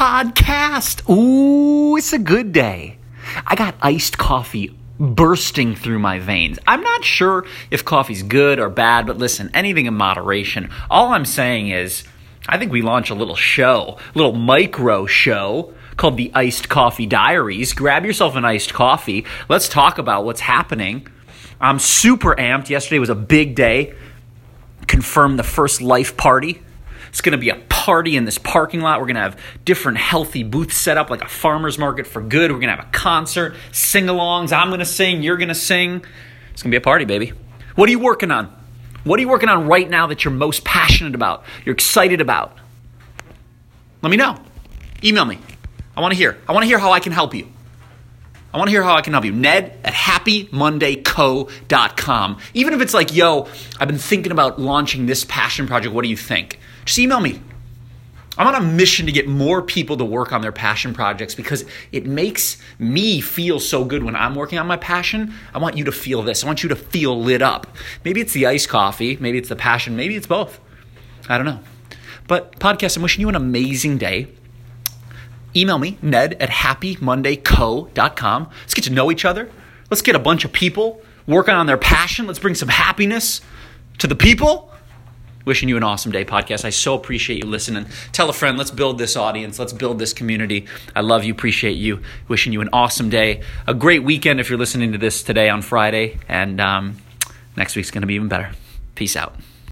podcast. Ooh, it's a good day. I got iced coffee bursting through my veins. I'm not sure if coffee's good or bad, but listen, anything in moderation. All I'm saying is, I think we launch a little show, a little micro show called the Iced Coffee Diaries. Grab yourself an iced coffee. Let's talk about what's happening. I'm super amped. Yesterday was a big day. Confirmed the first life party. It's going to be a party in this parking lot. We're going to have different healthy booths set up, like a farmer's market for good. We're going to have a concert, sing alongs. I'm going to sing, you're going to sing. It's going to be a party, baby. What are you working on? What are you working on right now that you're most passionate about? You're excited about? Let me know. Email me. I want to hear. I want to hear how I can help you. I want to hear how I can help you. Ned at happymondayco.com. Even if it's like, yo, I've been thinking about launching this passion project. What do you think? Just email me. I'm on a mission to get more people to work on their passion projects because it makes me feel so good when I'm working on my passion. I want you to feel this. I want you to feel lit up. Maybe it's the iced coffee, maybe it's the passion, maybe it's both. I don't know. But, podcast, I'm wishing you an amazing day. Email me, ned at happymondayco.com. Let's get to know each other. Let's get a bunch of people working on their passion. Let's bring some happiness to the people. Wishing you an awesome day, podcast. I so appreciate you listening. Tell a friend. Let's build this audience. Let's build this community. I love you. Appreciate you. Wishing you an awesome day. A great weekend if you're listening to this today on Friday. And um, next week's going to be even better. Peace out.